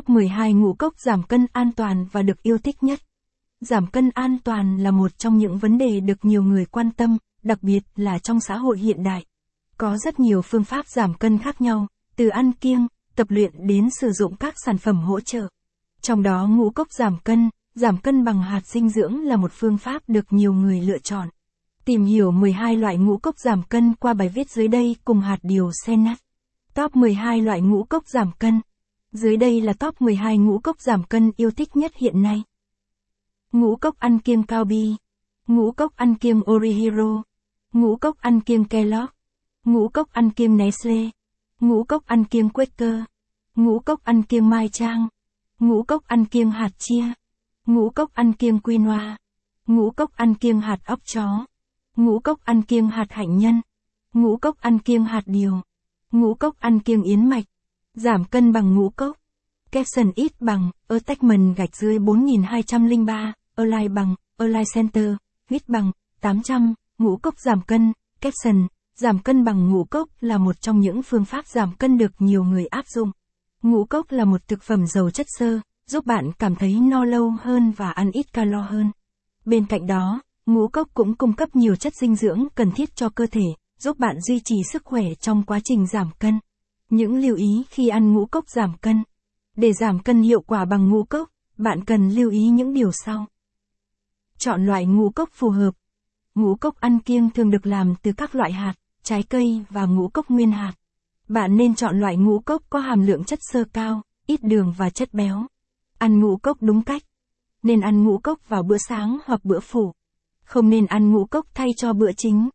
Top 12 ngũ cốc giảm cân an toàn và được yêu thích nhất. Giảm cân an toàn là một trong những vấn đề được nhiều người quan tâm, đặc biệt là trong xã hội hiện đại. Có rất nhiều phương pháp giảm cân khác nhau, từ ăn kiêng, tập luyện đến sử dụng các sản phẩm hỗ trợ. Trong đó ngũ cốc giảm cân, giảm cân bằng hạt dinh dưỡng là một phương pháp được nhiều người lựa chọn. Tìm hiểu 12 loại ngũ cốc giảm cân qua bài viết dưới đây cùng hạt điều senat. Top 12 loại ngũ cốc giảm cân. Dưới đây là top 12 ngũ cốc giảm cân yêu thích nhất hiện nay. Ngũ cốc ăn kiêng cao bi. Ngũ cốc ăn kiêng Orihiro. Ngũ cốc ăn kiêng Kellogg. Ngũ cốc ăn kiêng Nestle. Ngũ cốc ăn kiêng Quaker. Ngũ cốc ăn kiêng Mai Trang. Ngũ cốc ăn kiêng hạt chia. Ngũ cốc ăn kiêng quinoa. Ngũ cốc ăn kiêng hạt óc chó. Ngũ cốc ăn kiêng hạt hạnh nhân. Ngũ cốc ăn kiêng hạt điều. Ngũ cốc ăn kiêng yến mạch. Giảm cân bằng ngũ cốc. Capson ít bằng, attachment gạch dưới 4203, Align bằng, Align Center, ít bằng, 800, ngũ cốc giảm cân, Capson, giảm cân bằng ngũ cốc là một trong những phương pháp giảm cân được nhiều người áp dụng. Ngũ cốc là một thực phẩm giàu chất xơ, giúp bạn cảm thấy no lâu hơn và ăn ít calo hơn. Bên cạnh đó, ngũ cốc cũng cung cấp nhiều chất dinh dưỡng cần thiết cho cơ thể, giúp bạn duy trì sức khỏe trong quá trình giảm cân. Những lưu ý khi ăn ngũ cốc giảm cân. Để giảm cân hiệu quả bằng ngũ cốc, bạn cần lưu ý những điều sau. Chọn loại ngũ cốc phù hợp. Ngũ cốc ăn kiêng thường được làm từ các loại hạt, trái cây và ngũ cốc nguyên hạt. Bạn nên chọn loại ngũ cốc có hàm lượng chất xơ cao, ít đường và chất béo. Ăn ngũ cốc đúng cách. Nên ăn ngũ cốc vào bữa sáng hoặc bữa phụ. Không nên ăn ngũ cốc thay cho bữa chính.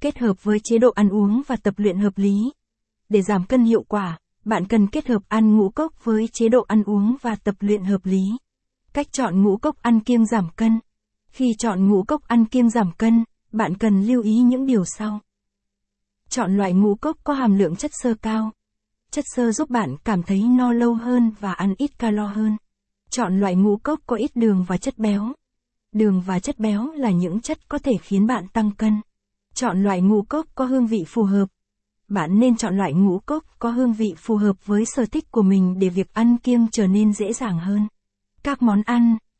Kết hợp với chế độ ăn uống và tập luyện hợp lý. Để giảm cân hiệu quả, bạn cần kết hợp ăn ngũ cốc với chế độ ăn uống và tập luyện hợp lý. Cách chọn ngũ cốc ăn kiêng giảm cân. Khi chọn ngũ cốc ăn kiêng giảm cân, bạn cần lưu ý những điều sau. Chọn loại ngũ cốc có hàm lượng chất xơ cao. Chất xơ giúp bạn cảm thấy no lâu hơn và ăn ít calo hơn. Chọn loại ngũ cốc có ít đường và chất béo. Đường và chất béo là những chất có thể khiến bạn tăng cân. Chọn loại ngũ cốc có hương vị phù hợp. Bạn nên chọn loại ngũ cốc có hương vị phù hợp với sở thích của mình để việc ăn kiêng trở nên dễ dàng hơn. Các món ăn,